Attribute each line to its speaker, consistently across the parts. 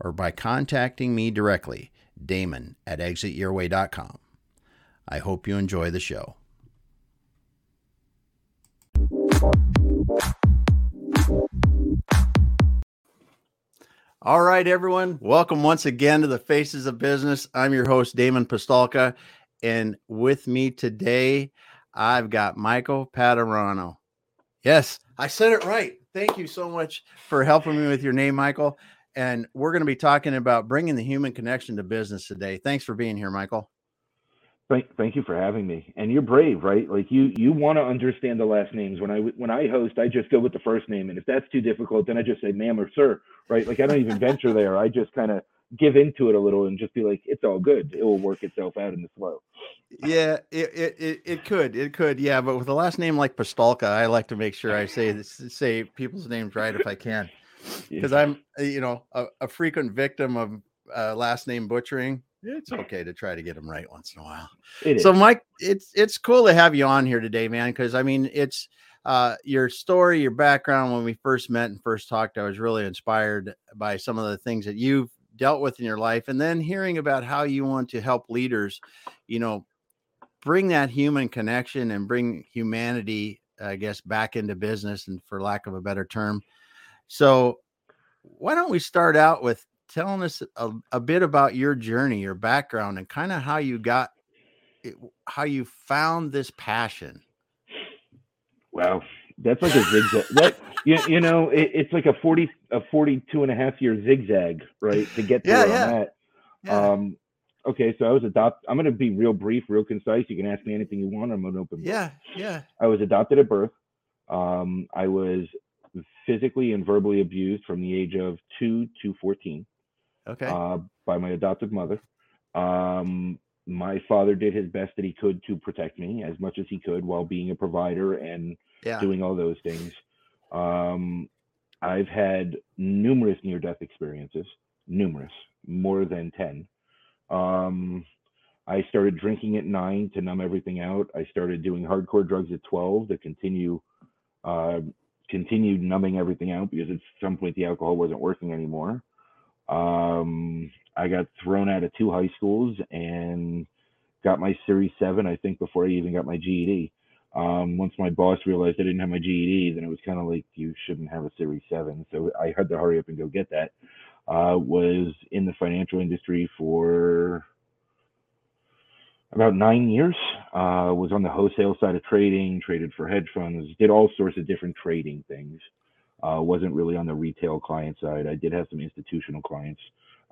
Speaker 1: or by contacting me directly, Damon at exityourway.com. I hope you enjoy the show. All right, everyone. Welcome once again to the Faces of Business. I'm your host, Damon Pistulka. And with me today, I've got Michael Padurano. Yes, I said it right. Thank you so much for helping me with your name, Michael and we're going to be talking about bringing the human connection to business today. Thanks for being here, Michael.
Speaker 2: Thank, thank you for having me. And you're brave, right? Like you, you want to understand the last names. When I when I host, I just go with the first name, and if that's too difficult, then I just say ma'am or sir, right? Like I don't even venture there. I just kind of give into it a little and just be like, it's all good. It will work itself out in the flow.
Speaker 1: Yeah, it, it, it, could, it could. Yeah. But with a last name like Pistulka, I like to make sure I say this, say people's names right if I can because yeah. I'm, uh, you know, a, a frequent victim of uh, last name butchering. It's okay to try to get them right once in a while. so, Mike, it's it's cool to have you on here today, man. Because I mean, it's uh, your story, your background. When we first met and first talked, I was really inspired by some of the things that you've dealt with in your life, and then hearing about how you want to help leaders, you know, bring that human connection and bring humanity, I guess, back into business, and for lack of a better term. So, why don't we start out with telling us a, a bit about your journey, your background, and kind of how you got, it, how you found this passion?
Speaker 2: Wow, that's like a zigzag. that you, you know, it, it's like a 40, a 42 and a half year zigzag, right? To get there yeah, yeah. that. Yeah. Um, okay, so I was adopted. I'm going to be real brief, real concise. You can ask me anything you want. I'm an open
Speaker 1: book. Yeah, yeah.
Speaker 2: I was adopted at birth. Um, I was physically and verbally abused from the age of two to 14.
Speaker 1: Okay. Uh,
Speaker 2: by my adoptive mother. Um, my father did his best that he could to protect me as much as he could while being a provider and yeah. doing all those things. Um, I've had numerous near death experiences, numerous, more than 10. Um, I started drinking at nine to numb everything out. I started doing hardcore drugs at 12 to continue uh, continued numbing everything out because at some point the alcohol wasn't working anymore. Um, I got thrown out of two high schools and got my Series 7, I think, before I even got my GED. Um, once my boss realized I didn't have my GED, then it was kind of like, you shouldn't have a Series 7. So I had to hurry up and go get that. Uh, was in the financial industry for about nine years. Uh, was on the wholesale side of trading, traded for hedge funds, did all sorts of different trading things. Uh, wasn't really on the retail client side. I did have some institutional clients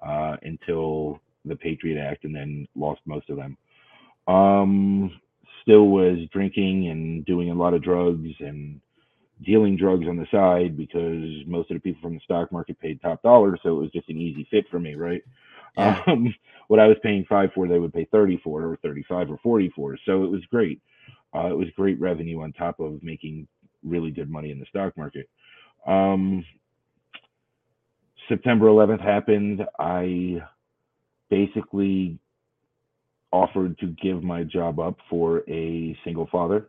Speaker 2: uh, until the Patriot Act, and then lost most of them. Um, still was drinking and doing a lot of drugs and dealing drugs on the side because most of the people from the stock market paid top dollar, so it was just an easy fit for me, right? Yeah. Um, what I was paying five for, they would pay 30 for, or 35 or 40 for. So it was great. Uh, it was great revenue on top of making really good money in the stock market. Um, September 11th happened. I basically offered to give my job up for a single father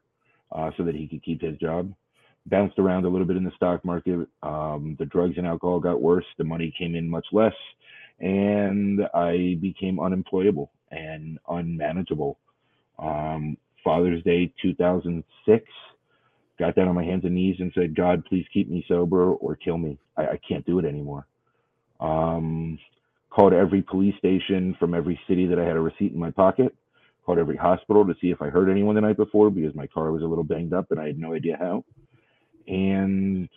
Speaker 2: uh, so that he could keep his job. Bounced around a little bit in the stock market. Um, the drugs and alcohol got worse. The money came in much less and I became unemployable and unmanageable. Um, Father's Day 2006, got down on my hands and knees and said, God, please keep me sober or kill me. I, I can't do it anymore. Um, called every police station from every city that I had a receipt in my pocket. Called every hospital to see if I heard anyone the night before because my car was a little banged up and I had no idea how. And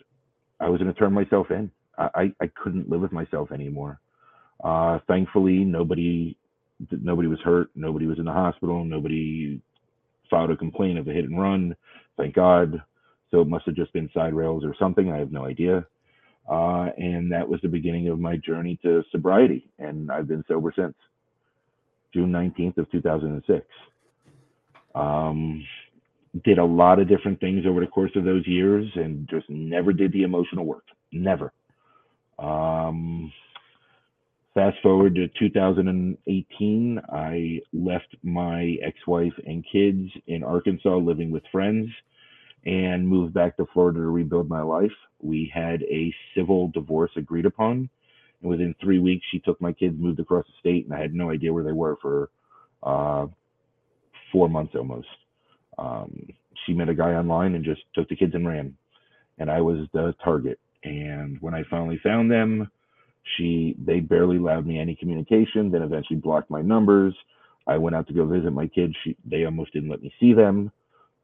Speaker 2: I was going to turn myself in. I, I, I couldn't live with myself anymore. Uh, thankfully, nobody nobody was hurt. Nobody was in the hospital. Nobody filed a complaint of a hit and run. Thank God. So it must have just been side rails or something. I have no idea. Uh, and that was the beginning of my journey to sobriety. And I've been sober since June 19th of 2006. Um, did a lot of different things over the course of those years and just never did the emotional work. Never. Um, fast forward to 2018, I left my ex wife and kids in Arkansas living with friends and moved back to Florida to rebuild my life. We had a civil divorce agreed upon. And within three weeks, she took my kids, moved across the state, and I had no idea where they were for uh, four months almost. Um, she met a guy online and just took the kids and ran. And I was the target. And when I finally found them, she they barely allowed me any communication. Then eventually blocked my numbers. I went out to go visit my kids. She, they almost didn't let me see them.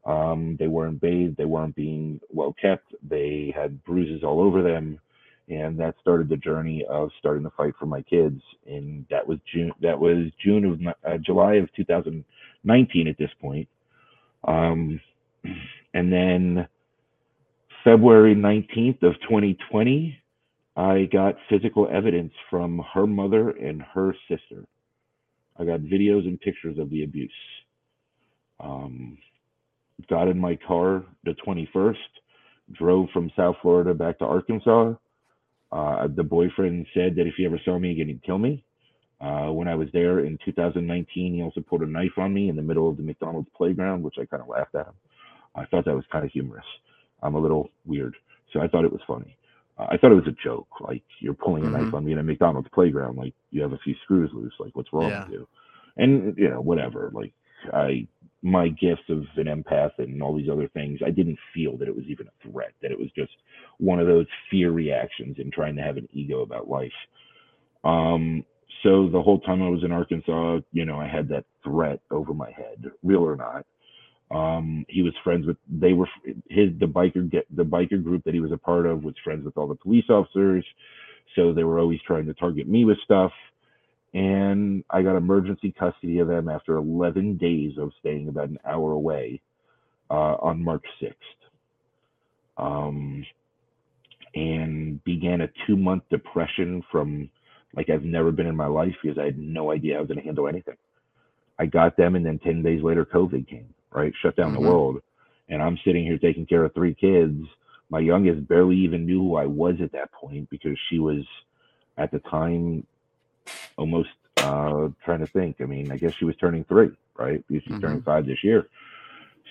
Speaker 2: Um, they weren't bathed. They weren't being well kept. They had bruises all over them, and that started the journey of starting to fight for my kids. And that was June. That was June of uh, July of 2019 at this point. Um, and then February 19th of 2020, I got physical evidence from her mother and her sister. I got videos and pictures of the abuse. Um, got in my car the 21st, drove from South Florida back to Arkansas. Uh, the boyfriend said that if he ever saw me again, he'd kill me. Uh, when I was there in 2019, he also put a knife on me in the middle of the McDonald's playground, which I kind of laughed at him. I thought that was kind of humorous. I'm a little weird, so I thought it was funny. I thought it was a joke, like you're pulling a mm-hmm. knife on me in a McDonald's playground, like you have a few screws loose, like what's wrong yeah. with you? And you know, whatever. Like I, my gifts of an empath and all these other things, I didn't feel that it was even a threat. That it was just one of those fear reactions in trying to have an ego about life. Um, so the whole time I was in Arkansas, you know, I had that threat over my head, real or not. Um, he was friends with they were his the biker get the biker group that he was a part of was friends with all the police officers, so they were always trying to target me with stuff. And I got emergency custody of them after 11 days of staying about an hour away uh, on March 6th. Um, and began a two month depression from like I've never been in my life because I had no idea I was going to handle anything. I got them, and then 10 days later, COVID came, right? Shut down mm-hmm. the world. And I'm sitting here taking care of three kids. My youngest barely even knew who I was at that point because she was at the time almost uh, trying to think. I mean, I guess she was turning three, right? Because she's mm-hmm. turning five this year.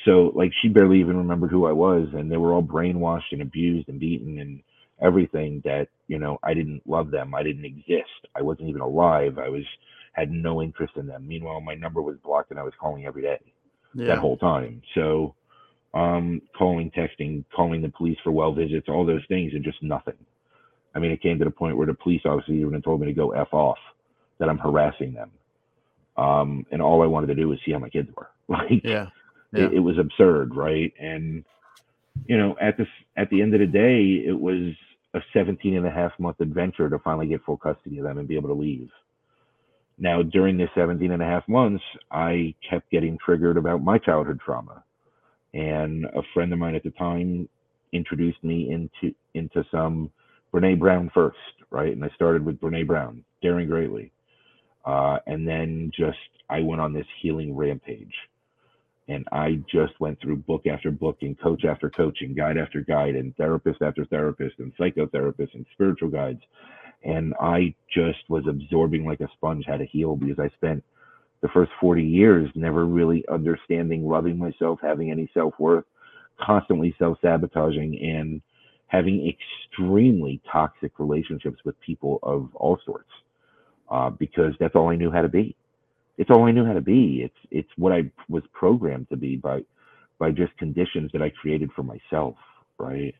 Speaker 2: So, like, she barely even remembered who I was. And they were all brainwashed and abused and beaten and everything that you know i didn't love them i didn't exist i wasn't even alive i was had no interest in them meanwhile my number was blocked and i was calling every day yeah. that whole time so um calling texting calling the police for well visits all those things and just nothing i mean it came to the point where the police officer even told me to go f off that i'm harassing them um and all i wanted to do was see how my kids were like yeah, yeah. It, it was absurd right and you know, at the at the end of the day, it was a 17 and a half month adventure to finally get full custody of them and be able to leave. Now, during the 17 and a half months, I kept getting triggered about my childhood trauma. And a friend of mine at the time introduced me into into some Brene Brown first, right? And I started with Brene Brown, Daring Greatly. Uh, and then just I went on this healing rampage and I just went through book after book and coach after coach and guide after guide and therapist after therapist and psychotherapist and spiritual guides. And I just was absorbing like a sponge how to heal because I spent the first 40 years never really understanding, loving myself, having any self worth, constantly self sabotaging, and having extremely toxic relationships with people of all sorts uh, because that's all I knew how to be it's all I knew how to be. It's it's what I was programmed to be by by just conditions that I created for myself, right?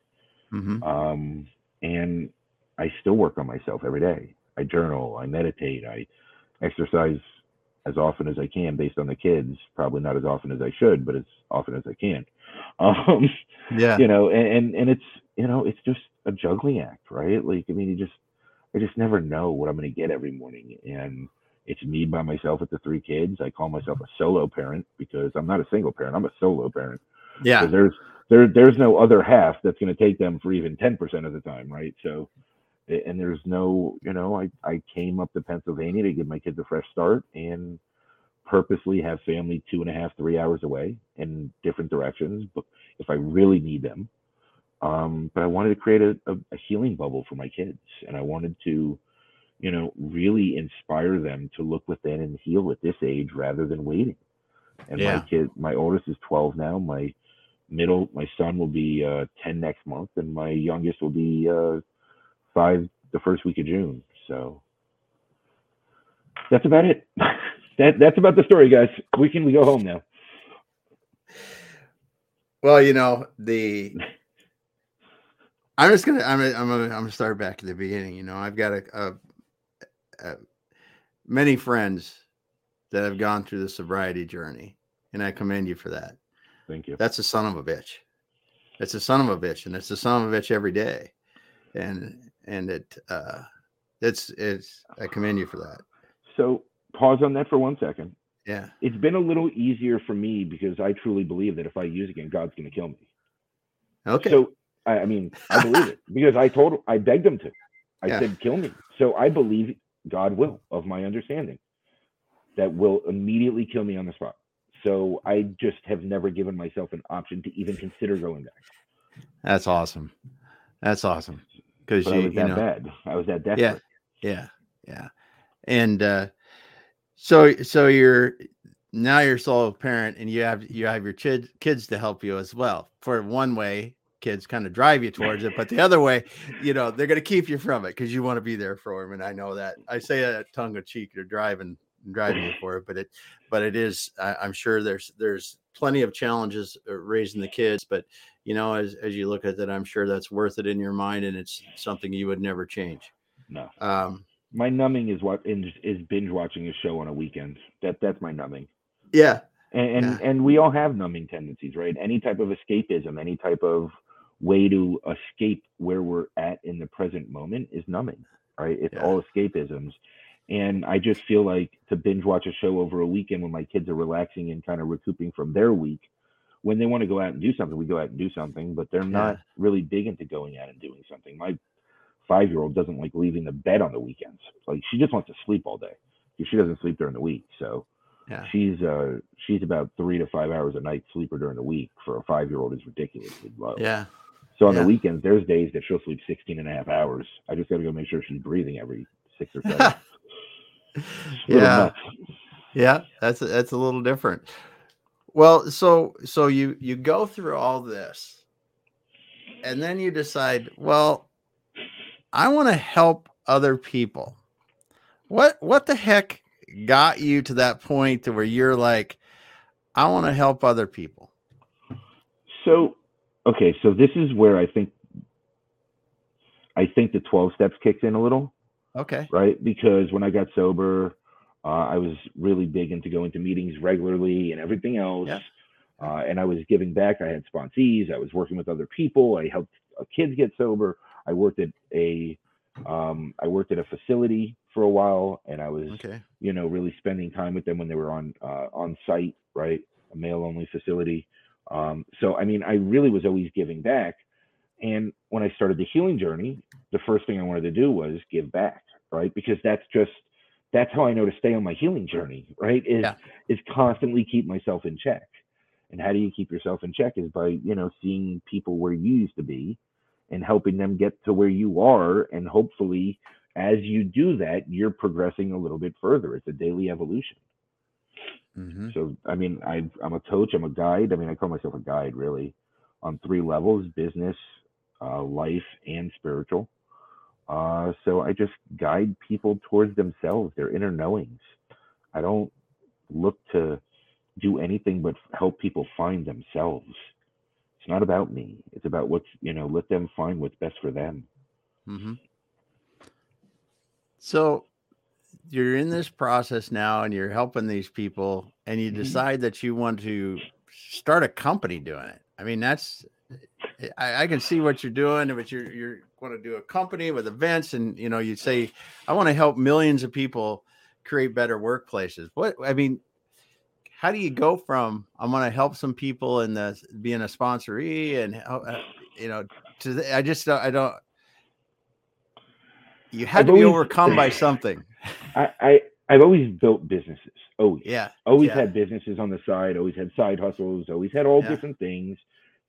Speaker 2: Mm-hmm. Um, and I still work on myself every day. I journal, I meditate, I exercise as often as I can based on the kids. Probably not as often as I should, but as often as I can. Um, yeah, you know, and, and and it's you know it's just a juggling act, right? Like I mean, you just I just never know what I'm going to get every morning, and it's me by myself with the three kids. I call myself a solo parent because I'm not a single parent. I'm a solo parent.
Speaker 1: Yeah.
Speaker 2: there's there there's no other half that's going to take them for even 10% of the time, right? So and there's no, you know, I I came up to Pennsylvania to give my kids a fresh start and purposely have family two and a half, three hours away in different directions, but if I really need them. Um, but I wanted to create a, a, a healing bubble for my kids, and I wanted to, you know, really inspire them to look within and heal at this age rather than waiting. And
Speaker 1: Yeah.
Speaker 2: my kid, my oldest is 12 now. My middle, my son will be uh, 10 next month, and my youngest will be uh, five the first week of June. So that's about it. that that's about the story, guys. We can we go home now.
Speaker 1: Well, you know, the I'm just gonna I'm gonna, I'm gonna I'm gonna start back at the beginning. You know, I've got a, a, a many friends that have gone through the sobriety journey, and I commend you for that.
Speaker 2: Thank you.
Speaker 1: That's a son of a bitch. It's a son of a bitch, and it's a son of a bitch every day. And and it uh it's it's I commend you for that.
Speaker 2: So pause on that for one second.
Speaker 1: Yeah.
Speaker 2: It's been a little easier for me because I truly believe that if I use it again, God's going to kill me.
Speaker 1: Okay.
Speaker 2: So I, I mean, I believe it because I told, I begged him to. I
Speaker 1: Yeah.
Speaker 2: said, "Kill me." So I believe God will, of my understanding, that will immediately kill me on the spot. So I just have never given myself an option to even consider going back.
Speaker 1: That's awesome. That's awesome. Because you,
Speaker 2: I was
Speaker 1: you
Speaker 2: that
Speaker 1: know,
Speaker 2: bad. I was that desperate.
Speaker 1: yeah, yeah. yeah. And uh so so you're now you're sole parent and you have you have your kids kids to help you as well. For one way, kids kind of drive you towards it, but the other way, you know, they're gonna keep you from it because you want to be there for them. And I know that. I say that tongue of cheek, they're driving driving you for it, but it but it is I, I'm sure there's there's plenty of challenges uh, raising the kids, but you know, as as you look at that, I'm sure that's worth it in your mind and it's something you would never change.
Speaker 2: No.
Speaker 1: Um
Speaker 2: My numbing is what is, is binge watching a show on a weekend. That that's my numbing.
Speaker 1: yeah.
Speaker 2: and and,
Speaker 1: Yeah.
Speaker 2: and we all have numbing tendencies right any type of escapism any type of way to escape where we're at in the present moment is numbing right it's
Speaker 1: Yeah.
Speaker 2: all escapisms and i just feel like to binge watch a show over a weekend when my kids are relaxing and kind of recouping from their week when they want to go out and do something we go out and do something but they're not really big into going out and doing something. My five year old doesn't like leaving the bed on the weekends. Like she just wants to sleep all day because she doesn't sleep during the week. So
Speaker 1: Yeah.
Speaker 2: she's uh she's about three to five hours a night sleeper during the week for a five year old is ridiculously low.
Speaker 1: Yeah.
Speaker 2: so on
Speaker 1: yeah.
Speaker 2: the weekends there's days that she'll sleep 16 and a half hours. I just gotta go make sure she's breathing every six or seven. It's a little
Speaker 1: yeah. Yeah. That's that's a little different. Well, so so you you go through all this and then you decide, well, I want to help other people. What what the heck got you to that point to where you're like, I want to help other people?
Speaker 2: so okay so this is where i think i think the 12 steps kicks in a little
Speaker 1: Okay.
Speaker 2: right? Because when I got sober, uh, I was really big into going to meetings regularly and everything else.
Speaker 1: Yeah.
Speaker 2: Uh, and I was giving back. I had sponsees. I was working with other people. I helped uh, kids get sober. I worked at a, um, I worked at a facility for a while, and I was,
Speaker 1: Okay.
Speaker 2: you know, really spending time with them when they were on uh, on site, right? A male only facility. Um, so I mean, I really was always giving back. And when I started the healing journey, the first thing I wanted to do was give back, right? Because that's just that's how I know to stay on my healing journey, right? Is
Speaker 1: Yeah.
Speaker 2: is constantly keep myself in check. And how do you keep yourself in check is by, you know, seeing people where you used to be and helping them get to where you are and hopefully as you do that, you're progressing a little bit further. It's a daily evolution.
Speaker 1: Mm-hmm.
Speaker 2: So, I mean, I, I'm a coach, I'm a guide. I mean, I call myself a guide really on three levels business, uh, life, and spiritual. Uh, so I just guide people towards themselves, their inner knowings. I don't look to do anything but help people find themselves. It's not about me. It's about what's, you know, let them find what's best for them.
Speaker 1: Mm-hmm. So you're in this process now and you're helping these people and you
Speaker 2: Mhm.
Speaker 1: decide that you want to start a company doing it. I mean, that's I, I can see what you're doing, but you're you're going to do a company with events and you know, you say, I want to help millions of people create better workplaces. What I mean, how do you go from I'm going to help some people in the being a sponsoree and uh, you know to the, I just I don't you had I've to be overcome by something.
Speaker 2: I, I I've always built businesses. Always.
Speaker 1: Yeah.
Speaker 2: Always
Speaker 1: yeah.
Speaker 2: had businesses on the side, always had side hustles, always had all yeah. different things,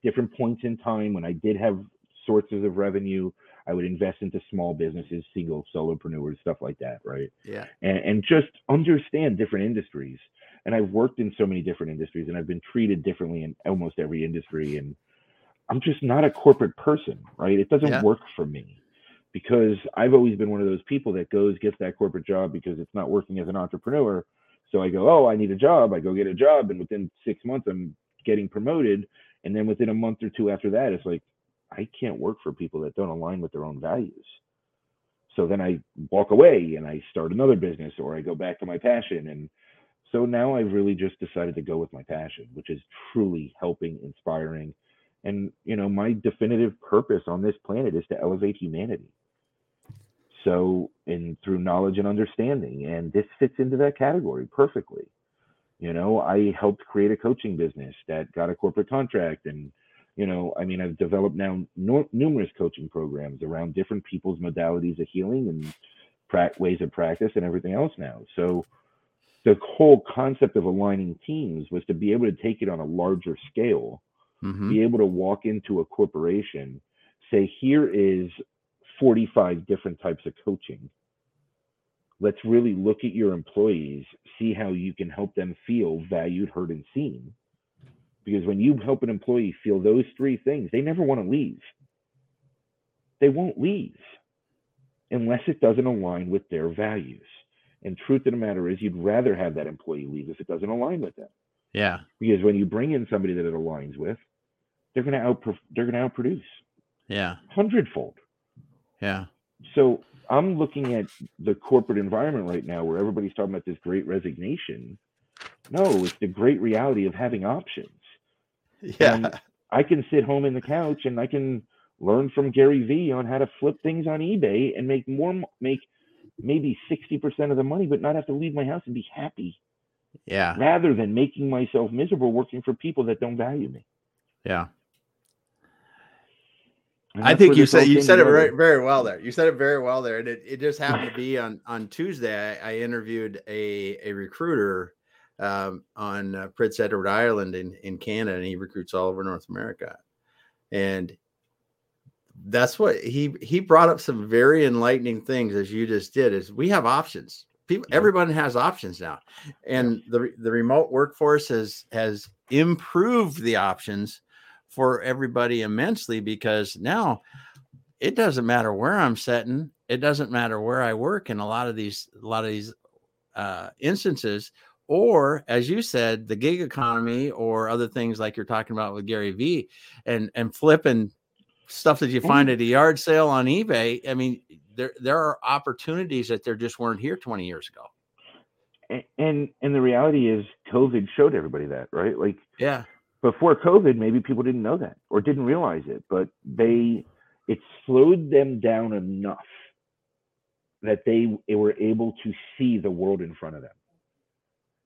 Speaker 2: different points in time when I did have sources of revenue. I would invest into small businesses, single solopreneurs, stuff like that, right?
Speaker 1: Yeah.
Speaker 2: And, and just understand different industries. And I've worked in so many different industries and I've been treated differently in almost every industry. And I'm just not a corporate person, right? It doesn't yeah. work for me because I've always been one of those people that goes, gets that corporate job because it's not working as an entrepreneur. So I go, oh, I need a job. I go get a job. And within six months, I'm getting promoted. And then within a month or two after that, it's like, I can't work for people that don't align with their own values. So then I walk away and I start another business or I go back to my passion. And so now I've really just decided to go with my passion, which is truly helping, inspiring. And, you know, my definitive purpose on this planet is to elevate humanity. So, and through knowledge and understanding. And this fits into that category perfectly. You know, I helped create a coaching business that got a corporate contract and you know, I mean, I've developed now no, numerous coaching programs around different people's modalities of healing and pra- ways of practice and everything else now. So the whole concept of aligning teams was to be able to take it on a larger scale, mm-hmm. be able to walk into a corporation, say, here is 45 different types of coaching. Let's really look at your employees, see how you can help them feel valued, heard, and seen because when you help an employee feel those three things, they never want to leave. They won't leave unless it doesn't align with their values. And truth of the matter is, you'd rather have that employee leave if it doesn't align with them.
Speaker 1: Yeah.
Speaker 2: Because when you bring in somebody that it aligns with, they're going to out they're going to outproduce.
Speaker 1: Yeah.
Speaker 2: Hundredfold.
Speaker 1: Yeah.
Speaker 2: So I'm looking at the corporate environment right now where everybody's talking about this great resignation. No, it's the great reality of having options.
Speaker 1: Yeah. And
Speaker 2: I can sit home in the couch and I can learn from Gary Vee on how to flip things on eBay and make more make maybe 60% of the money but not have to leave my house and be happy.
Speaker 1: Yeah.
Speaker 2: Rather than making myself miserable working for people that don't value me.
Speaker 1: Yeah. I think you said you said it very, very well there. You said it very well there, and it, it just happened to be on on Tuesday. I, I interviewed a a recruiter um, on uh, Prince Edward Island in, in Canada, and he recruits all over North America. And that's what he he brought up some very enlightening things as you just did is we have options people everyone has options now and the the remote workforce has has improved the options for everybody immensely because now it doesn't matter where i'm sitting it doesn't matter where i work in a lot of these a lot of these uh, instances or as you said the gig economy or other things like you're talking about with gary vee and and flipping stuff that you find at a yard sale on ebay i mean there there are opportunities that there just weren't here 20 years ago.
Speaker 2: And and, and the reality is covid showed everybody that right? Like
Speaker 1: yeah
Speaker 2: before covid maybe people didn't know that or didn't realize it but they it slowed them down enough that they, they were able to see the world in front of them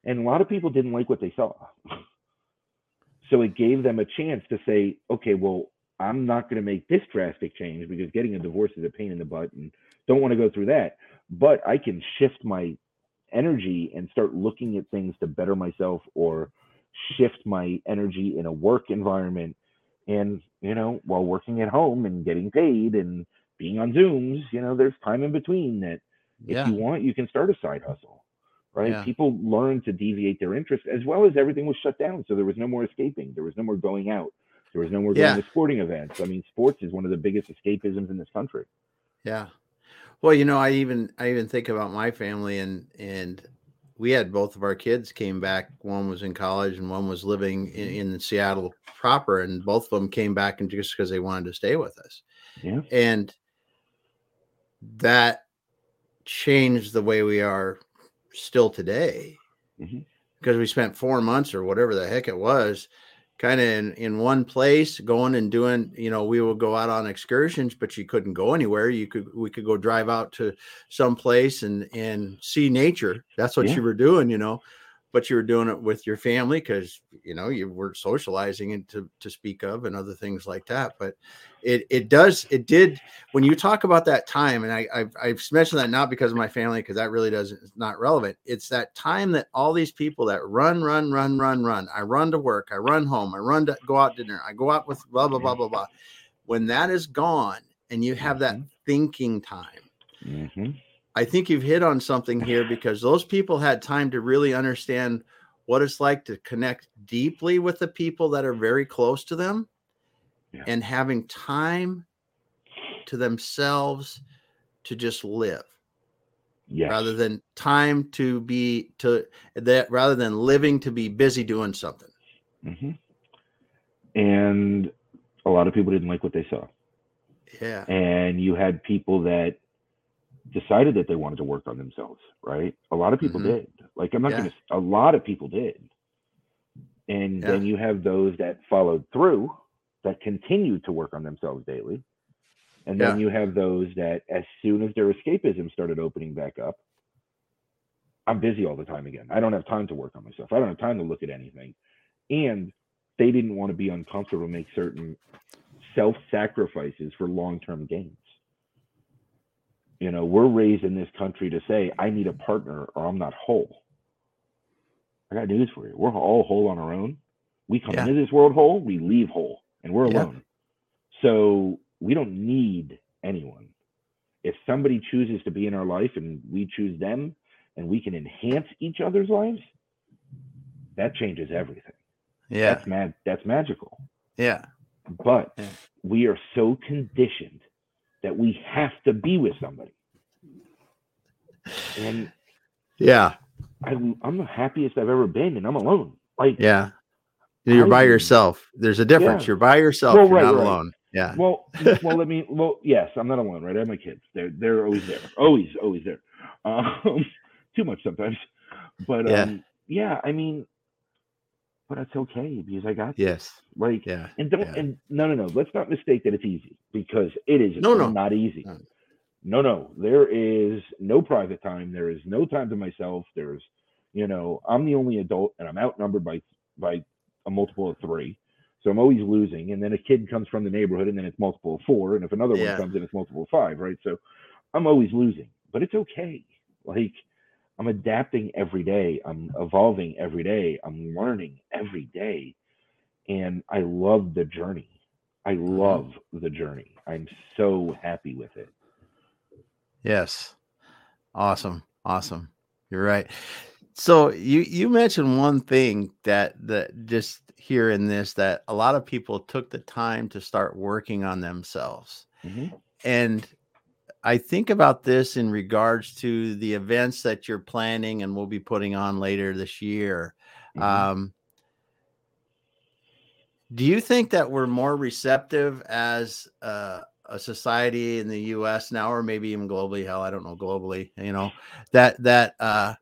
Speaker 2: and a lot of people didn't like what they saw. so it gave them a chance to say, okay, well, I'm not going to make this drastic change because getting a divorce is a pain in the butt and don't want to go through that. But I can shift my energy and start looking at things to better myself or shift my energy in a work environment. And, you know, while working at home and getting paid and being on Zooms, you know, there's time in between that if yeah. you want, you can start a side hustle right? Yeah. People learned to deviate their interest as well as everything was shut down. So there was no more escaping. There was no more going out. There was no more going yeah. to sporting events. I mean, sports is one of the biggest escapisms in this country.
Speaker 1: Yeah. Well, you know, I even I even think about my family and and we had both of our kids came back. One was in college and one was living in, in Seattle proper, and both of them came back and just because they wanted to stay with us.
Speaker 2: Yeah.
Speaker 1: And that changed the way we are still today mm-hmm. because we spent four months or whatever the heck it was kind of in, in one place going and doing you know we would go out on excursions but you couldn't go anywhere. You could we could go drive out to some place and and see nature. That's what yeah. you were doing you know but you were doing it with your family because you know you weren't socializing and to, to speak of and other things like that but it it does it did when you talk about that time and i i've, I've mentioned that not because of my family because that really doesn't it's not relevant it's that time that all these people that run run run run run i run to work i run home i run to go out to dinner i go out with blah blah blah blah blah when that is gone and you have that thinking time
Speaker 2: Mm-hmm.
Speaker 1: I think you've hit on something here because those people had time to really understand what it's like to connect deeply with the people that are very close to them
Speaker 2: Yeah.
Speaker 1: and having time to themselves to just live
Speaker 2: Yes.
Speaker 1: rather than time to be to that rather than living to be busy doing something.
Speaker 2: hmm And a lot of people didn't like what they saw.
Speaker 1: Yeah.
Speaker 2: And you had people that decided that they wanted to work on themselves, right? A lot of people
Speaker 1: Mhm.
Speaker 2: did. Like I'm not
Speaker 1: Yeah.
Speaker 2: gonna a lot of people did. And then you have those that followed through that continued to work on themselves daily. And then
Speaker 1: Yeah.
Speaker 2: you have those that as soon as their escapism started opening back up, I'm busy all the time again. I don't have time to work on myself. I don't have time to look at anything. And they didn't want to be uncomfortable make certain self sacrifices for long term gains. You know, we're raised in this country to say, I need a partner or I'm not whole. I got news for you. We're all whole on our own. We come
Speaker 1: Yeah.
Speaker 2: into this world whole, we leave whole, and we're
Speaker 1: Yeah.
Speaker 2: alone. So we don't need anyone. If somebody chooses to be in our life and we choose them and we can enhance each other's lives, that changes everything.
Speaker 1: Yeah.
Speaker 2: That's mad that's magical.
Speaker 1: Yeah.
Speaker 2: But
Speaker 1: Yeah.
Speaker 2: we are so conditioned that we have to be with somebody. And
Speaker 1: Yeah.
Speaker 2: I'm, I'm the happiest I've ever been, and I'm alone. Like,
Speaker 1: Yeah. You're by yourself. There's a difference.
Speaker 2: Yeah.
Speaker 1: You're by yourself.
Speaker 2: Well,
Speaker 1: You're
Speaker 2: right,
Speaker 1: not
Speaker 2: right.
Speaker 1: alone. Yeah.
Speaker 2: well, well, let me. Well, yes, I'm not alone, right? I have my kids. They're they're always there, always, always there. Um, too much sometimes, but
Speaker 1: Yeah.
Speaker 2: um, yeah. I mean, but it's okay because I got
Speaker 1: Yes.
Speaker 2: like
Speaker 1: Yeah.
Speaker 2: And don't
Speaker 1: Yeah.
Speaker 2: and no no no, let's not mistake that it's easy because it is
Speaker 1: No, no.
Speaker 2: not easy.
Speaker 1: No.
Speaker 2: No, no. There is no private time. There is no time to myself. There's you know, I'm the only adult and I'm outnumbered by by a multiple of three. So I'm always losing. And then a kid comes from the neighborhood and then it's multiple of four. And if another
Speaker 1: Yeah.
Speaker 2: one comes in, it's multiple of five, right? So I'm always losing. But it's okay. Like I'm adapting every day. I'm evolving every day. I'm learning every day. And I love the journey. I love the journey. I'm so happy with it.
Speaker 1: Yes. Awesome. Awesome. You're right. So you you mentioned one thing that that just here in this that a lot of people took the time to start working on themselves.
Speaker 2: Mhm.
Speaker 1: And I think about this in regards to the events that you're planning and we'll be putting on later this year.
Speaker 2: Mhm.
Speaker 1: Um, do you think that we're more receptive as uh, a society in the U.S. now, or maybe even globally? Hell, I don't know globally. You know that that uh,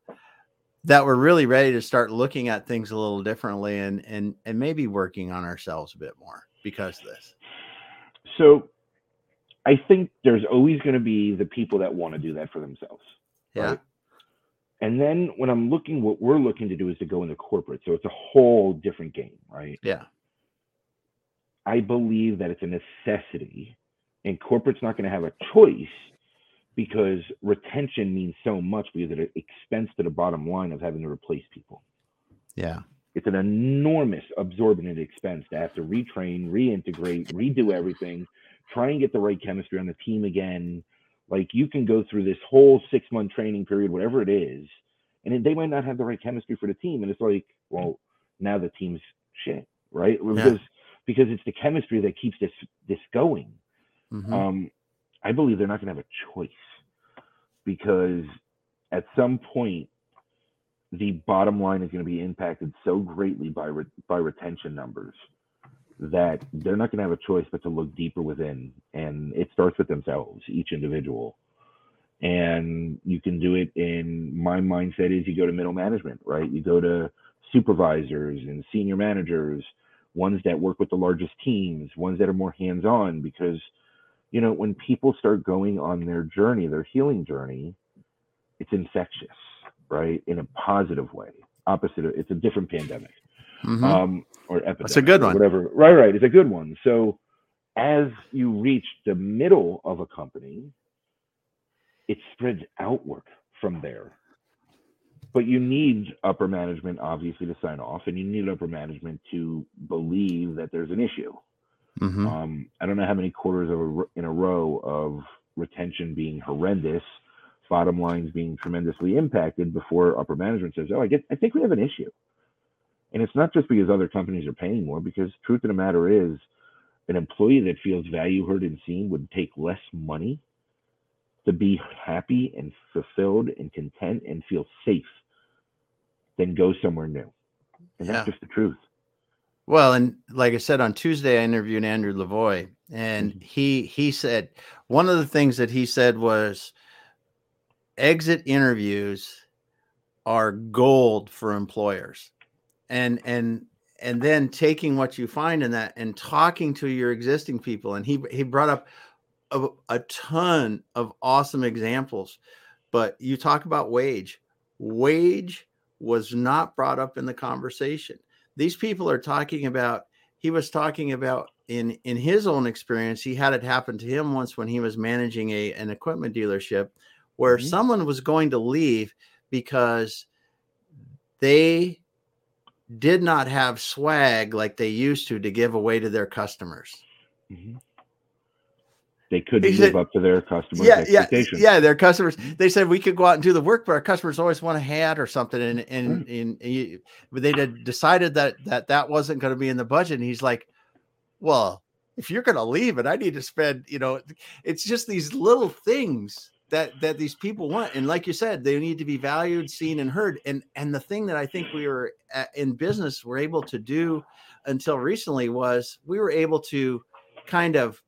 Speaker 1: that we're really ready to start looking at things a little differently and and and maybe working on ourselves a bit more because of this.
Speaker 2: So I think there's always going to be the people that want to do that for themselves.
Speaker 1: Yeah.
Speaker 2: right? And then when I'm looking, what we're looking to do is to go into corporate. So it's a whole different game, right?
Speaker 1: Yeah.
Speaker 2: I believe that it's a necessity, and corporate's not going to have a choice because retention means so much because it expense to the bottom line of having to replace people.
Speaker 1: Yeah.
Speaker 2: It's an enormous absorbent expense to have to retrain, reintegrate, redo everything, try and get the right chemistry on the team again. Like you can go through this whole six month training period, whatever it is, and then they might not have the right chemistry for the team. And it's like, well, now the team's shit, right? Because because it's the chemistry that keeps this this going.
Speaker 1: Mhm.
Speaker 2: Um, I believe they're not going to have a choice because at some point the bottom line is going to be impacted so greatly by re- by retention numbers that they're not going to have a choice but to look deeper within and it starts with themselves each individual. And you can do it in my mindset is you go to middle management right? You go to supervisors and senior managers ones that work with the largest teams ones that are more hands on because you know when people start going on their journey their healing journey it's infectious right? In a positive way. Opposite. Of, it's a different pandemic,
Speaker 1: Mhm.
Speaker 2: um, or epidemic.
Speaker 1: That's a good one.
Speaker 2: Whatever. Right, right. It's a good one. So, as you reach the middle of a company, it spreads outward from there. But you need upper management, obviously, to sign off, and you need upper management to believe that there's an issue.
Speaker 1: Mhm.
Speaker 2: Um, I don't know how many quarters of a, in a row of retention being horrendous, bottom lines being tremendously impacted before upper management says, "Oh, I get, I think we have an issue." And it's not just because other companies are paying more, because truth of the matter is, an employee that feels value, heard, and seen would take less money to be happy and fulfilled and content and feel safe than go somewhere new. And that's just the truth.
Speaker 1: Well, and like I said on Tuesday, I interviewed Andrew Lavoy, and
Speaker 2: Mhm.
Speaker 1: he he said one of the things that he said was exit interviews are gold for employers, and and and then taking what you find in that and talking to your existing people, and he he brought up a, a ton of awesome examples, but you talk about wage, wage was not brought up in the conversation. These people are talking about he was talking about in in his own experience he had it happen to him once when he was managing a an equipment dealership where
Speaker 2: Mhm.
Speaker 1: someone was going to leave because they did not have swag like they used to to give away to their customers
Speaker 2: Mhm. They couldn't live up to their customers'
Speaker 1: yeah yeah
Speaker 2: expectations.
Speaker 1: yeah their customers they said we could go out and do the work but our customers always want a hat or something and and, and, you, but they had decided that that that wasn't going to be in the budget and he's like well if you're going to leave it i need to spend you know it's just these little things that that these people want and like you said they need to be valued seen and heard and and the thing that i think we were at, in business were able to do until recently was we were able to kind of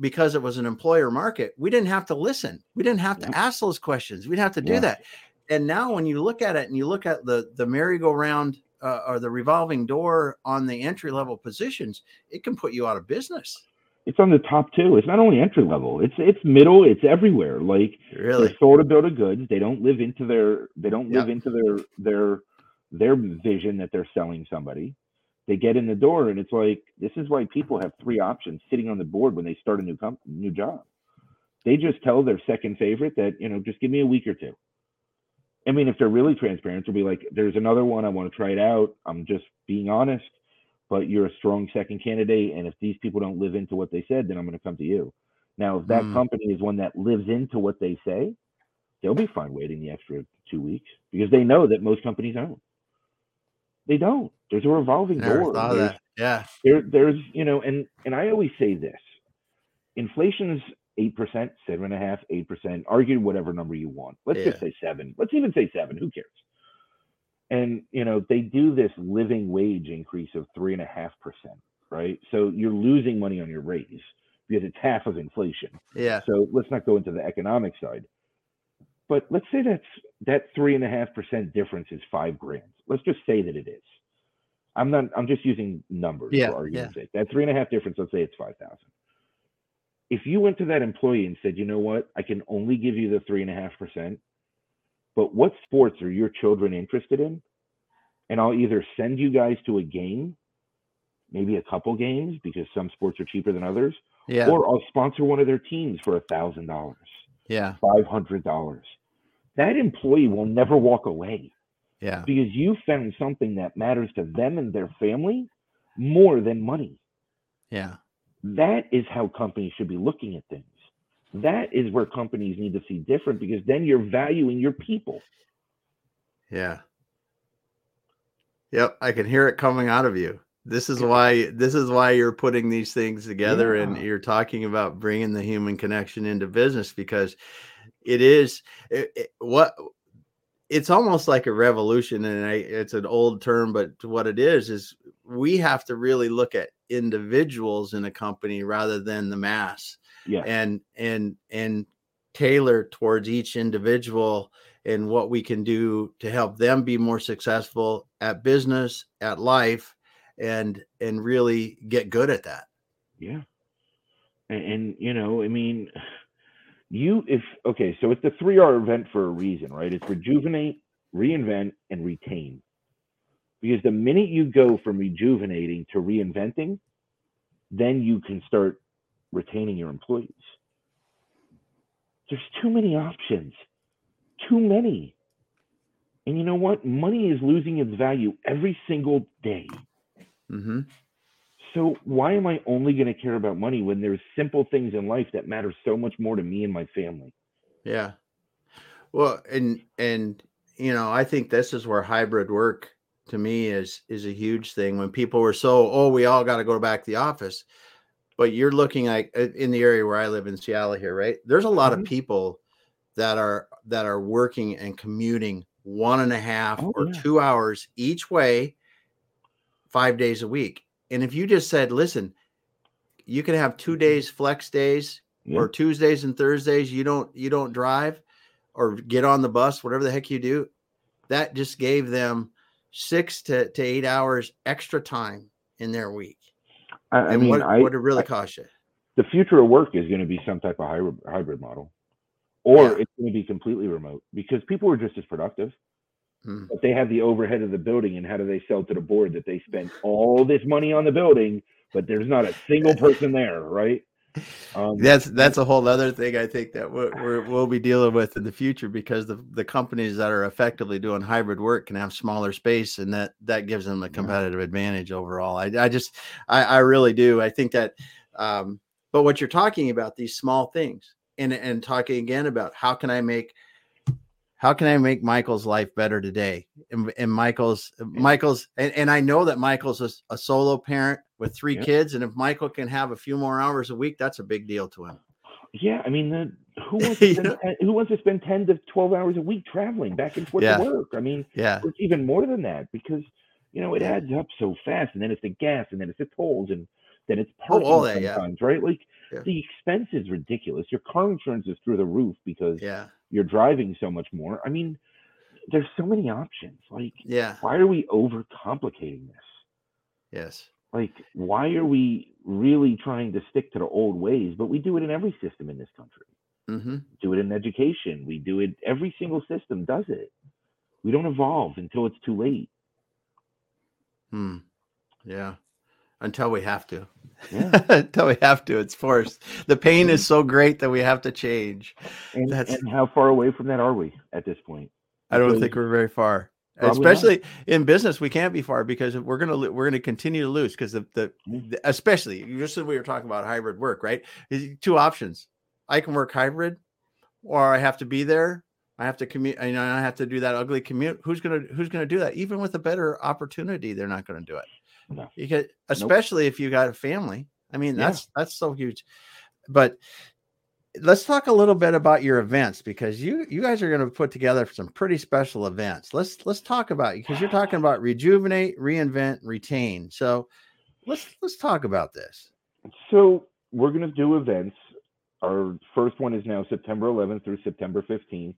Speaker 1: because it was an employer market, we didn't have to listen. We didn't have to ask those questions. We'd have to do
Speaker 2: Yeah.
Speaker 1: that. And now, when you look at it and you look at the the merry-go-round uh, or the revolving door on the entry level positions, it can put you out of business.
Speaker 2: It's on the top too. It's not only entry level. It's it's middle. It's everywhere. Like
Speaker 1: Really?
Speaker 2: they're sold a bill of goods. They don't live into their they don't live into their their their vision that they're selling somebody. They get in the door and it's like this is why people have three options sitting on the board when they start a new comp- new job. They just tell their second favorite that you know just give me a week or two. I mean, if they're really transparent, they'll be like, "There's another one. I want to try it out. I'm just being honest, but you're a strong second candidate. And if these people don't live into what they said, then I'm going to come to you." Now, if that
Speaker 1: Mm.
Speaker 2: company is one that lives into what they say, they'll be fine waiting the extra two weeks because they know that most companies don't. They don't. There's a revolving
Speaker 1: Never
Speaker 2: door. There's-
Speaker 1: that. Yeah.
Speaker 2: there there's you know and and i always say this inflation's 8% 7.5 8% argue whatever number you want let's just say 7 let's even say 7 who cares and you know they do this living wage increase of 3.5% right so you're losing money on your raise because it's half of inflation
Speaker 1: Yeah.
Speaker 2: so let's not go into the economic side but let's say that's that 3.5% difference is five grand let's just say that it is I'm not. I'm just using numbers
Speaker 1: Yeah,
Speaker 2: for argument's sake. That three and a half difference. Let's say it's five thousand. If you went to that employee and said, you know what, I can only give you the three and a half percent, but what sports are your children interested in? And I'll either send you guys to a game, maybe a couple games because some sports are cheaper than others,
Speaker 1: Yeah.
Speaker 2: or I'll sponsor one of their teams for a thousand dollars,
Speaker 1: Yeah.
Speaker 2: five hundred dollars. That employee will never walk away
Speaker 1: Yeah.
Speaker 2: because you found something that matters to them and their family more than money.
Speaker 1: Yeah.
Speaker 2: That is how companies should be looking at things. That is where companies need to see different because then you're valuing your people.
Speaker 1: Yeah. Yep, I can hear it coming out of you. This is why this is why you're putting these things together and you're talking about bringing the human connection into business because it is it, it- what it's almost like a revolution and I, it's an old term but what it is is we have to really look at individuals in a company rather than the mass
Speaker 2: Yeah.
Speaker 1: and and and tailor towards each individual and what we can do to help them be more successful at business at life and and really get good at that
Speaker 2: Yeah. And, and you know, I mean, you if okay, so it's the three R event for a reason, right? It's rejuvenate, reinvent, and retain. Because the minute you go from rejuvenating to reinventing, then you can start retaining your employees. There's too many options, too many. And you know what? Money is losing its value every single day.
Speaker 1: Mm-hmm.
Speaker 2: So why am I only going to care about money when there's simple things in life that matter so much more to me and my family?
Speaker 1: Yeah. Well, and and you know, I think this is where hybrid work to me is is a huge thing. When people were so, oh, we all got to go back to the office, but you're looking at uh, in the area where I live in Seattle here, right? There's a lot
Speaker 2: Mhm.
Speaker 1: of people that are that are working and commuting one and a half
Speaker 2: Oh,
Speaker 1: or
Speaker 2: yeah.
Speaker 1: two hours each way, five days a week. And if you just said, listen, you can have two days flex days
Speaker 2: Yeah.
Speaker 1: or Tuesdays and Thursdays you don't you don't drive or get on the bus, whatever the heck you do, that just gave them six to, to eight hours extra time in their week.
Speaker 2: I, I mean,
Speaker 1: what
Speaker 2: I,
Speaker 1: what it really cost you.
Speaker 2: the future of work is going to be some type of hybrid, hybrid model, or
Speaker 1: Yeah.
Speaker 2: it's going to be completely remote because people are just as productive.
Speaker 1: Hmm.
Speaker 2: But they have the overhead of the building, and how do they sell to the board that they spent all this money on the building, but there's not a single person there, right? Um,
Speaker 1: That's that's a whole other thing I think that we're, we're, we'll be dealing with in the future because the, the companies that are effectively doing hybrid work can have smaller space and that that gives them a competitive advantage overall. I, I just I, I really do. I think that um, but what you're talking about these small things and and talking again about how can I make how can I make Michael's life better today? And, and Michael's Michael's and, and I know that Michael's a, a solo parent with three
Speaker 2: Yeah.
Speaker 1: kids, and if Michael can have a few more hours a week, that's a big deal to him.
Speaker 2: yeah, I mean, the, who wants to spend 10, who wants to spend ten to twelve hours a week traveling back and forth
Speaker 1: Yeah.
Speaker 2: to work? I mean,
Speaker 1: Yeah,
Speaker 2: it's even more than that because you know it adds up so fast, and then it's the gas, and then it's the tolls, and then it's
Speaker 1: Oh,
Speaker 2: parking
Speaker 1: all that, yeah.
Speaker 2: sometimes, right? Like
Speaker 1: Yeah.
Speaker 2: the expense is ridiculous. Your car insurance is through the roof because
Speaker 1: yeah,
Speaker 2: you're driving so much more. I mean, there's so many options. Like,
Speaker 1: yeah,
Speaker 2: why are we overcomplicating this?
Speaker 1: yes,
Speaker 2: Like, why are we really trying to stick to the old ways? But we do it in every system in this country.
Speaker 1: hmm
Speaker 2: Do it in education. We do it. Every single system does it. We don't evolve until it's too late.
Speaker 1: hmm, yeah. Until we have to,
Speaker 2: Yeah.
Speaker 1: until we have to, it's forced. The pain is so great that we have to change.
Speaker 2: And,
Speaker 1: That's-
Speaker 2: and how far away from that are we at this point?
Speaker 1: I don't
Speaker 2: Because-
Speaker 1: think we're very far.
Speaker 2: Probably not.
Speaker 1: Especially in business, we can't be far because we're gonna we're gonna continue to lose because the, the the- especially just as we were talking about hybrid work, right? Two options. I can work hybrid, or I have to be there. I have to commute. You know, I have to do that ugly commute. Who's gonna Who's gonna do that? Even with a better opportunity, they're not gonna do it.
Speaker 2: No.
Speaker 1: Because especially if you got a family. I mean,
Speaker 2: Yeah.
Speaker 1: that's that's so huge. But let's talk a little bit about your events because you you guys are going to put together some pretty special events. Let's let's talk about because you're talking about rejuvenate, reinvent, retain. So let's let's talk about this.
Speaker 2: So we're going to do events. Our first one is now September 11th through September 15th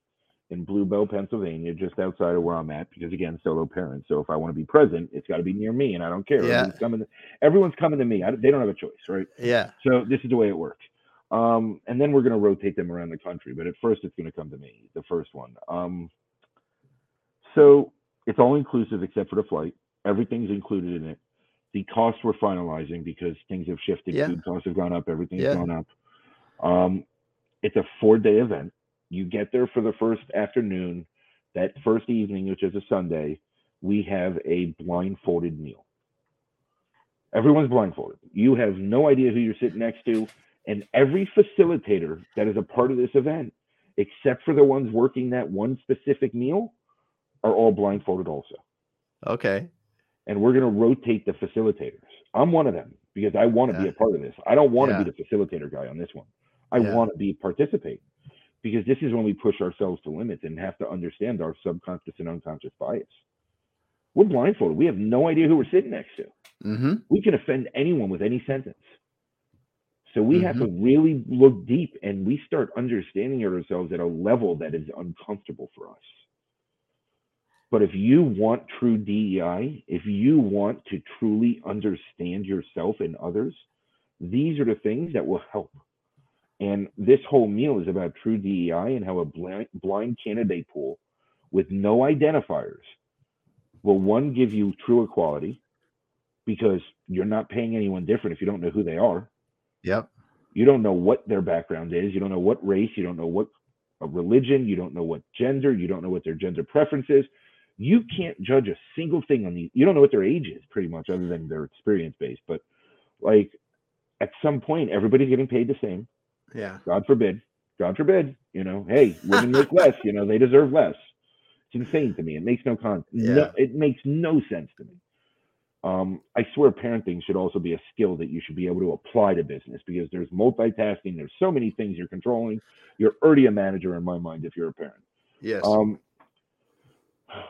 Speaker 2: in Blue Bell, Pennsylvania, just outside of where I'm at. Because again, solo parent. So if I want to be present, it's got to be near me, and I don't care.
Speaker 1: Yeah.
Speaker 2: Everyone's coming. To, everyone's coming to me. I, they don't have a choice, right?
Speaker 1: Yeah.
Speaker 2: So this is the way it works. Um, and then we're going to rotate them around the country. But at first, it's going to come to me, the first one. Um, so it's all inclusive except for the flight. Everything's included in it. The costs we're finalizing because things have shifted.
Speaker 1: Yeah.
Speaker 2: Food costs have gone up. Everything's
Speaker 1: Yeah.
Speaker 2: gone up. Um, it's a four day event. You get there for the first afternoon. That first evening, which is a Sunday, we have a blindfolded meal. Everyone's blindfolded. You have no idea who you're sitting next to. And every facilitator that is a part of this event, except for the ones working that one specific meal, are all blindfolded also.
Speaker 1: Okay.
Speaker 2: And we're going to rotate the facilitators. I'm one of them because I want to be a part of this. I don't want to
Speaker 1: Yeah.
Speaker 2: be the facilitator guy on this one. I
Speaker 1: Yeah.
Speaker 2: want to be participate because this is when we push ourselves to limits and have to understand our subconscious and unconscious bias. We're blindfolded. We have no idea who we're sitting next to
Speaker 1: Mm-hmm.
Speaker 2: we can offend anyone with any sentence. So we have to really look deep and we start understanding ourselves at a level that is uncomfortable for us. But if you want true DEI, if you want to truly understand yourself and others, these are the things that will help. And this whole meal is about true DEI and how a blind, blind candidate pool with no identifiers will one give you true equality because you're not paying anyone different if you don't know who they are.
Speaker 1: Yep.
Speaker 2: You don't know what their background is. You don't know what race. You don't know what religion. You don't know what gender. You don't know what their gender preference is. You can't judge a single thing on these. You don't know what their age is, pretty much, other than their experience based. But like at some point, everybody's getting paid the same.
Speaker 1: Yeah.
Speaker 2: God forbid. God forbid. You know, hey, women make less. You know, they deserve less. It's insane to me. It makes no con.
Speaker 1: Yeah.
Speaker 2: No, it makes no sense to me. Um, I swear parenting should also be a skill that you should be able to apply to business because there's multitasking. There's so many things you're controlling. You're already a manager in my mind if you're a parent.
Speaker 1: Yes.
Speaker 2: Um,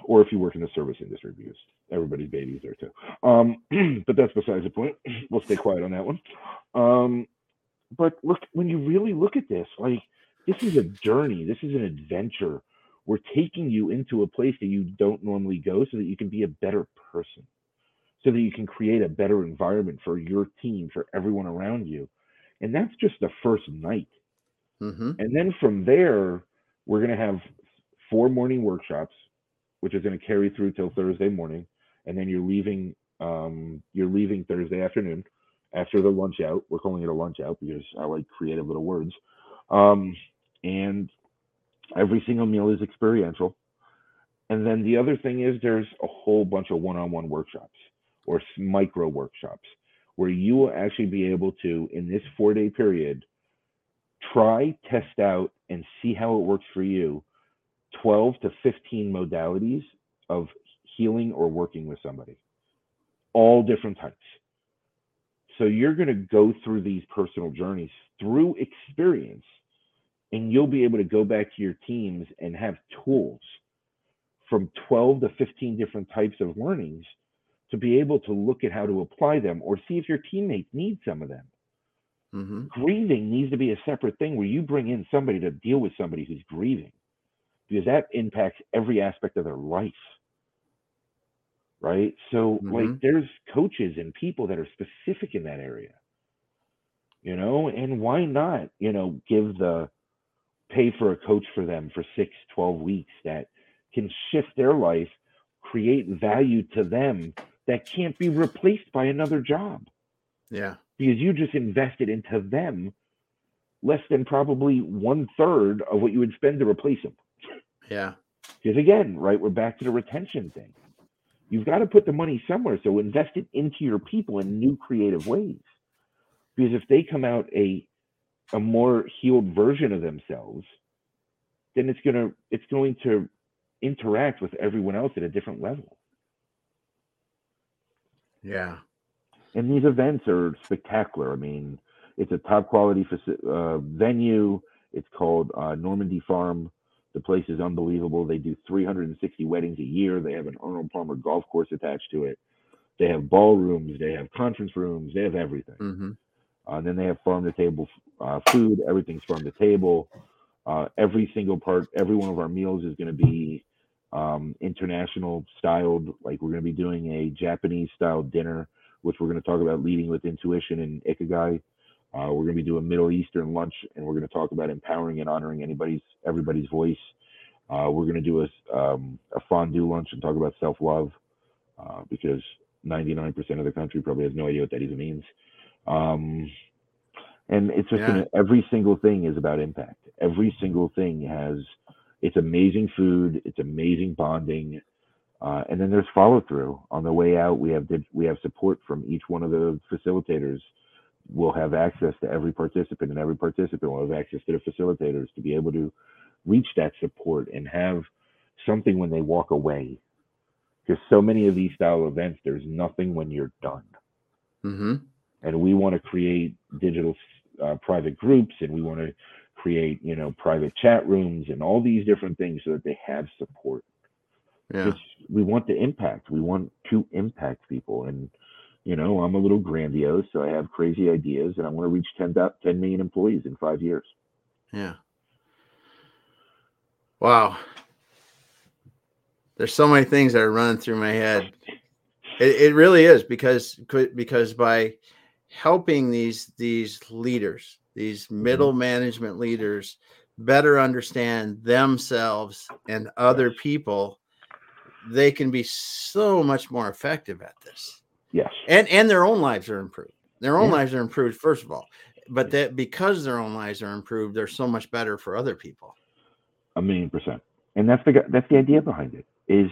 Speaker 2: or if you work in the service industry because everybody's babies there too. Um, but that's besides the point. We'll stay quiet on that one. Um, but look, when you really look at this, like this is a journey. This is an adventure. We're taking you into a place that you don't normally go so that you can be a better person so that you can create a better environment for your team, for everyone around you. And that's just the first night.
Speaker 1: mm-hmm.
Speaker 2: And then from there, we're going to have four morning workshops, which is going to carry through till Thursday morning. And then you're leaving, um, you're leaving Thursday afternoon after the lunch out. We're calling it a lunch out because I like creative little words. Um, and every single meal is experiential. And then the other thing is there's a whole bunch of one-on-one workshops or micro workshops where you will actually be able to, in this four day period, try, test out, and see how it works for you 12 to 15 modalities of healing or working with somebody, all different types. So you're going to go through these personal journeys through experience, and you'll be able to go back to your teams and have tools from 12 to 15 different types of learnings to be able to look at how to apply them or see if your teammates need some of them.
Speaker 1: Mm-hmm.
Speaker 2: Grieving needs to be a separate thing where you bring in somebody to deal with somebody who's grieving because that impacts every aspect of their life. Right. So, like,
Speaker 1: Mhm.
Speaker 2: there's coaches and people that are specific in that area, you know, and why not, you know, give the pay for a coach for them for six, 12 weeks that can shift their life, create value to them that can't be replaced by another job
Speaker 1: Yeah.
Speaker 2: because you just invested into them less than probably one third of what you would spend to replace them.
Speaker 1: Yeah.
Speaker 2: Because again, right, we're back to the retention thing. You've got to put the money somewhere. So invest it into your people in new creative ways. Because if they come out a a more healed version of themselves, then it's gonna it's going to interact with everyone else at a different level.
Speaker 1: Yeah.
Speaker 2: and these events are spectacular. I mean, it's a top quality uh, venue. It's called uh, Normandy Farm. The place is unbelievable. They do 360 weddings a year. They have an Arnold Palmer golf course attached to it. They have ballrooms. They have conference rooms. They have everything.
Speaker 1: Mm-hmm.
Speaker 2: Uh, and then they have farm to table uh, food. Everything's farm to table. Uh, every single part, every one of our meals is going to be um, international styled. Like we're going to be doing a Japanese style dinner, which we're going to talk about leading with intuition and ikigai. Uh, we're going to be doing Middle Eastern lunch, and we're going to talk about empowering and honoring anybody's everybody's voice. Uh, we're going to do a, um, a fondue lunch and talk about self love uh, because 99% of the country probably has no idea what that even means. Um, and it's just
Speaker 1: Yeah.
Speaker 2: gonna, every single thing is about impact. Every single thing has it's amazing food, it's amazing bonding, uh, and then there's follow through. On the way out, we have we have support from each one of the facilitators. We'll have access to every participant, and every participant will have access to the facilitators to be able to reach that support and have something when they walk away. Because so many of these style events, there's nothing when you're done
Speaker 1: Mm-hmm.
Speaker 2: and we want to create digital uh, private groups and we want to create you know private chat rooms and all these different things so that they have support
Speaker 1: Yeah.
Speaker 2: It's- we want to impact we want to impact people and you know i'm a little grandiose so i have crazy ideas and i want to reach 10, 10 million employees in five years
Speaker 1: Yeah. Wow. There's so many things that are running through my head. It, it really is because because by helping these these leaders, these mm-hmm. middle management leaders, better understand themselves and other people, they can be so much more effective at this.
Speaker 2: Yes.
Speaker 1: And and their own lives are improved. Their own
Speaker 2: Yeah.
Speaker 1: lives are improved first of all. But that because their own lives are improved, they're so much better for other people.
Speaker 2: a million percent and that's the that's the idea behind it is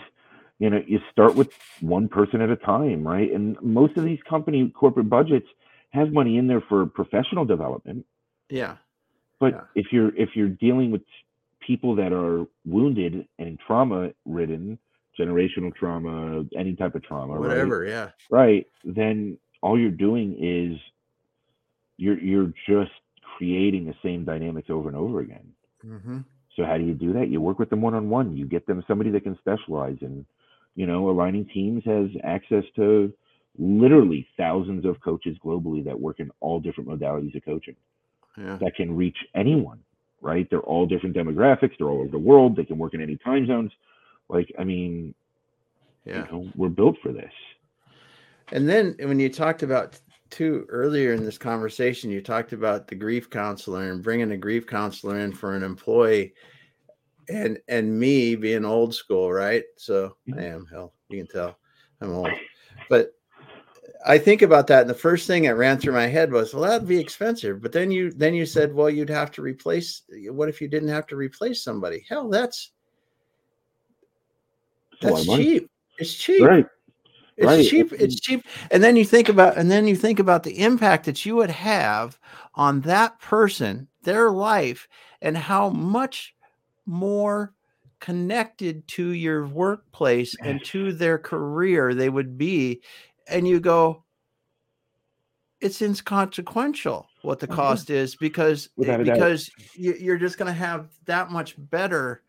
Speaker 2: you know you start with one person at a time right and most of these company corporate budgets have money in there for professional development
Speaker 1: Yeah.
Speaker 2: but
Speaker 1: Yeah.
Speaker 2: if you're if you're dealing with people that are wounded and trauma ridden generational trauma any type of trauma right?
Speaker 1: Whatever. Yeah.
Speaker 2: right then all you're doing is you're you're just creating the same dynamics over and over again
Speaker 1: Mm-hmm.
Speaker 2: so how do you do that? You work with them one on one. You get them somebody that can specialize in, you know, aligning teams has access to literally thousands of coaches globally that work in all different modalities of coaching
Speaker 1: Yeah.
Speaker 2: that can reach anyone, right? They're all different demographics. They're all over the world. They can work in any time zones. Like, I mean,
Speaker 1: Yeah.
Speaker 2: you know, we're built for this.
Speaker 1: And then when you talked about too earlier in this conversation, you talked about the grief counselor and bringing a grief counselor in for an employee, and and me being old school, right? So I am hell, you can tell I'm old, but I think about that, and the first thing that ran through my head was, well, that'd be expensive. But then you then you said, well, you'd have to replace. What if you didn't have to replace somebody? Hell, that's
Speaker 2: It's a lot of money.
Speaker 1: cheap. It's cheap.
Speaker 2: Right.
Speaker 1: It's
Speaker 2: Right.
Speaker 1: cheap. It's cheap. And then you think about, and then you think about the impact that you would have on that person, their life, and how much more connected to your workplace and to their career they would be. And you go, it's inconsequential what the
Speaker 2: yeah.
Speaker 1: cost is because
Speaker 2: Without
Speaker 1: because you- you're just going to have that much better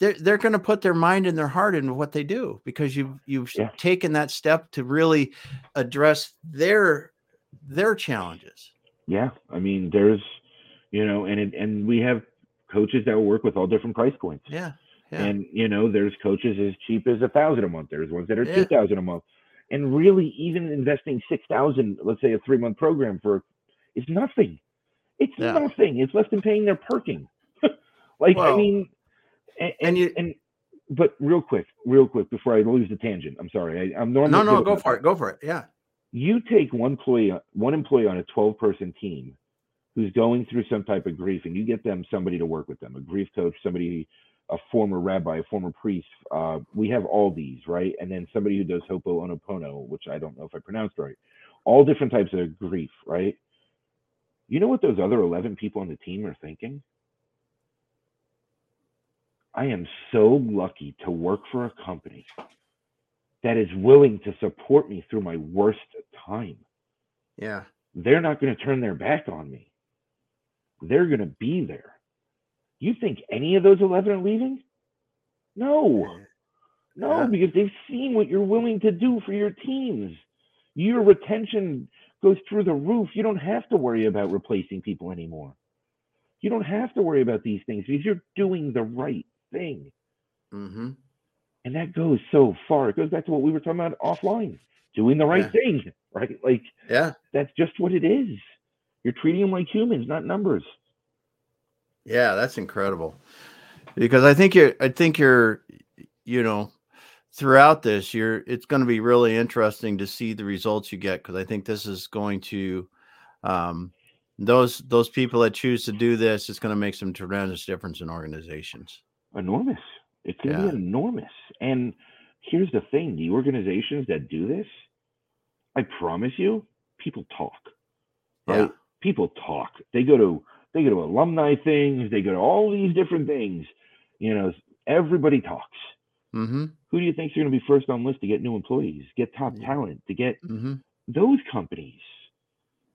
Speaker 1: they're they're going to put their mind and their heart into what they do because you've you've
Speaker 2: Yeah.
Speaker 1: taken that step to really address their their challenges.
Speaker 2: Yeah. I mean, there's, you know, and it, and we have coaches that work with all different price points.
Speaker 1: Yeah, yeah,
Speaker 2: And you know, there's coaches as cheap as a thousand a month. There's ones that are
Speaker 1: Yeah.
Speaker 2: two thousand a month. And really, even investing six thousand, let's say a three month program for, is nothing. It's
Speaker 1: Yeah.
Speaker 2: nothing. It's less than paying their parking. like I mean, and,
Speaker 1: and
Speaker 2: and
Speaker 1: you-
Speaker 2: and but real quick, real quick before I lose the tangent. I'm sorry. I, I'm
Speaker 1: no,
Speaker 2: normally
Speaker 1: no,
Speaker 2: good
Speaker 1: go for it, go for it. Yeah,
Speaker 2: You take one employee, one employee on a 12 person team who's going through some type of grief, and you get them somebody to work with them, a grief coach, somebody, a former rabbi, a former priest. Uh, we have all these, right? And then somebody who does hopo hoponopono, which I don't know if I pronounced right. All different types of grief, right? You know what those other 11 people on the team are thinking? I am so lucky to work for a company that is willing to support me through my worst time.
Speaker 1: yeah,
Speaker 2: They're not going to turn their back on me. They're going to be there. You think any of those 11 are leaving? No. No,
Speaker 1: Yeah.
Speaker 2: because they've seen what you're willing to do for your teams. Your retention goes through the roof. You don't have to worry about replacing people anymore. You don't have to worry about these things because you're doing the right thing.
Speaker 1: hmm
Speaker 2: And that goes so far. It goes back to what we were talking about offline doing the right
Speaker 1: Yeah.
Speaker 2: thing, right? Like,
Speaker 1: yeah,
Speaker 2: that's just what it is. You're treating them like humans, not numbers.
Speaker 1: yeah. That's incredible because I think you're, I think you're, you know, throughout this, you're. It's going to be really interesting to see the results you get because I think this is going to, um, those those people that choose to do this, it's going to make some tremendous difference in organizations.
Speaker 2: Enormous. It's going to
Speaker 1: Yeah.
Speaker 2: be enormous. And here's the thing the organizations that do this, I promise you, people talk. Right?
Speaker 1: Yeah.
Speaker 2: People talk. They go to they go to alumni things, they go to all these different things. You know, everybody talks.
Speaker 1: Mm-hmm.
Speaker 2: Who do you think's going to be first on list to get new employees, get top talent, to get
Speaker 1: Mm-hmm.
Speaker 2: those companies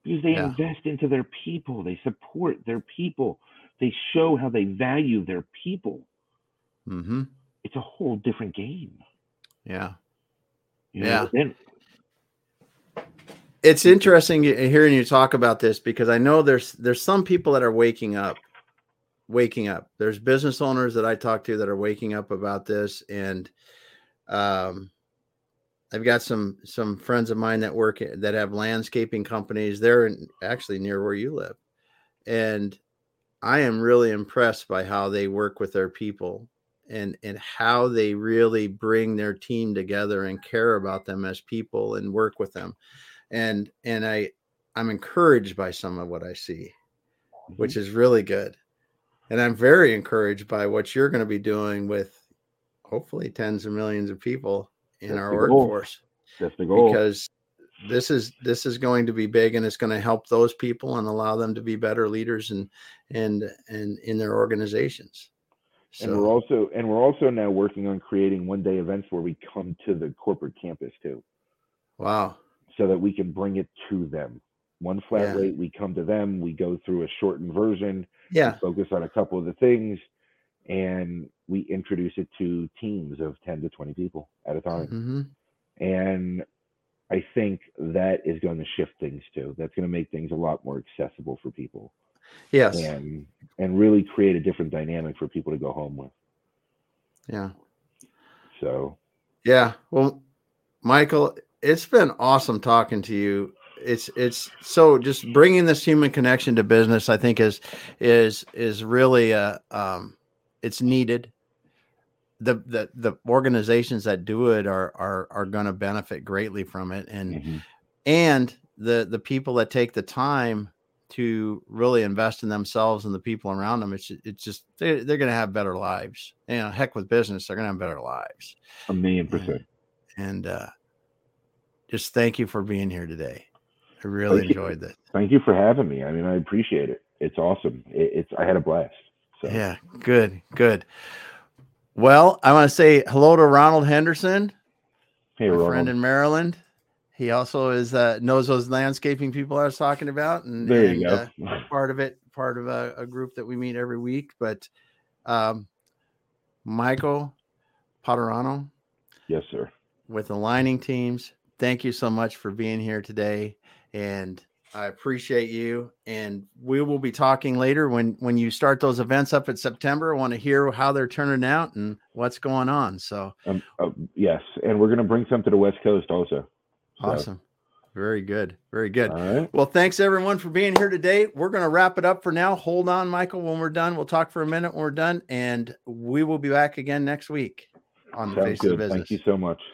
Speaker 2: because they
Speaker 1: Yeah.
Speaker 2: invest into their people they support their people they show how they value their people
Speaker 1: Mm-hmm.
Speaker 2: it's a whole different game
Speaker 1: Yeah.
Speaker 2: you know?
Speaker 1: Yeah. It's interesting hearing you talk about this because I know there's there's some people that are waking up, waking up. There's business owners that I talk to that are waking up about this, and um, I've got some some friends of mine that work that have landscaping companies. They're in, actually near where you live, and I am really impressed by how they work with their people and and how they really bring their team together and care about them as people and work with them. And and i i'm encouraged by some of what i see
Speaker 2: Mm-hmm.
Speaker 1: which is really good. And i'm very encouraged by what you're going to be doing with hopefully tens of millions of people in
Speaker 2: That's
Speaker 1: our workforce.
Speaker 2: That's the goal.
Speaker 1: because this is this is going to be big and it's going to help those people and allow them to be better leaders and and and in their organizations
Speaker 2: and we're also and we're also now working on creating one day events where we come to the corporate campus too,
Speaker 1: wow
Speaker 2: so that we can bring it to them. One flat
Speaker 1: Yeah.
Speaker 2: rate, we come to them, we go through a shortened version,
Speaker 1: yeah
Speaker 2: focus on a couple of the things, and we introduce it to teams of 10 to 20 people at a time.
Speaker 1: hmm
Speaker 2: And I think that is going to shift things too. That's going to make things a lot more accessible for people
Speaker 1: yes.
Speaker 2: and and really create a different dynamic for people to go home with.
Speaker 1: yeah.
Speaker 2: So.
Speaker 1: Yeah. Well michael it's been awesome talking to you. It's it's so just bringing this human connection to business i think is is is really uh um it's needed. The the the organizations that do it are are are going to benefit greatly from it. And
Speaker 2: mhm.
Speaker 1: and the the people that take the time to really invest in themselves and the people around them it's it's just they, they're going to have better lives you know heck with business they're going to have better lives
Speaker 2: a million percent.
Speaker 1: and uh just thank you for being here today i really
Speaker 2: Thank you.
Speaker 1: enjoyed this
Speaker 2: Thank you for having me. I mean, I appreciate it. It's awesome. It, it's I had a blast. So
Speaker 1: yeah good good well i want to say hello to ronald henderson
Speaker 2: hey,
Speaker 1: my
Speaker 2: Ronald.
Speaker 1: friend in maryland he also is uh knows those landscaping people i was talking about and
Speaker 2: there
Speaker 1: and,
Speaker 2: you
Speaker 1: uh, part of it, part of a, a group that we meet every week. But um, Michael Padurano
Speaker 2: yes, sir.
Speaker 1: with Aligning Teams, thank you so much for being here today, and I appreciate you. And we will be talking later when when you start those events up in September. I want to hear how they're turning out and what's going on. So
Speaker 2: Um, uh, yes, and we're gonna bring some to the West Coast also. So,
Speaker 1: awesome, very good, very good.
Speaker 2: Right.
Speaker 1: Well, thanks everyone for being here today. We're going to wrap it up for now. Hold on, Michael. When we're done, we'll talk for a minute when we're done, and we will be back again next week on the
Speaker 2: Sounds
Speaker 1: face of
Speaker 2: good.
Speaker 1: business.
Speaker 2: Thank you so much.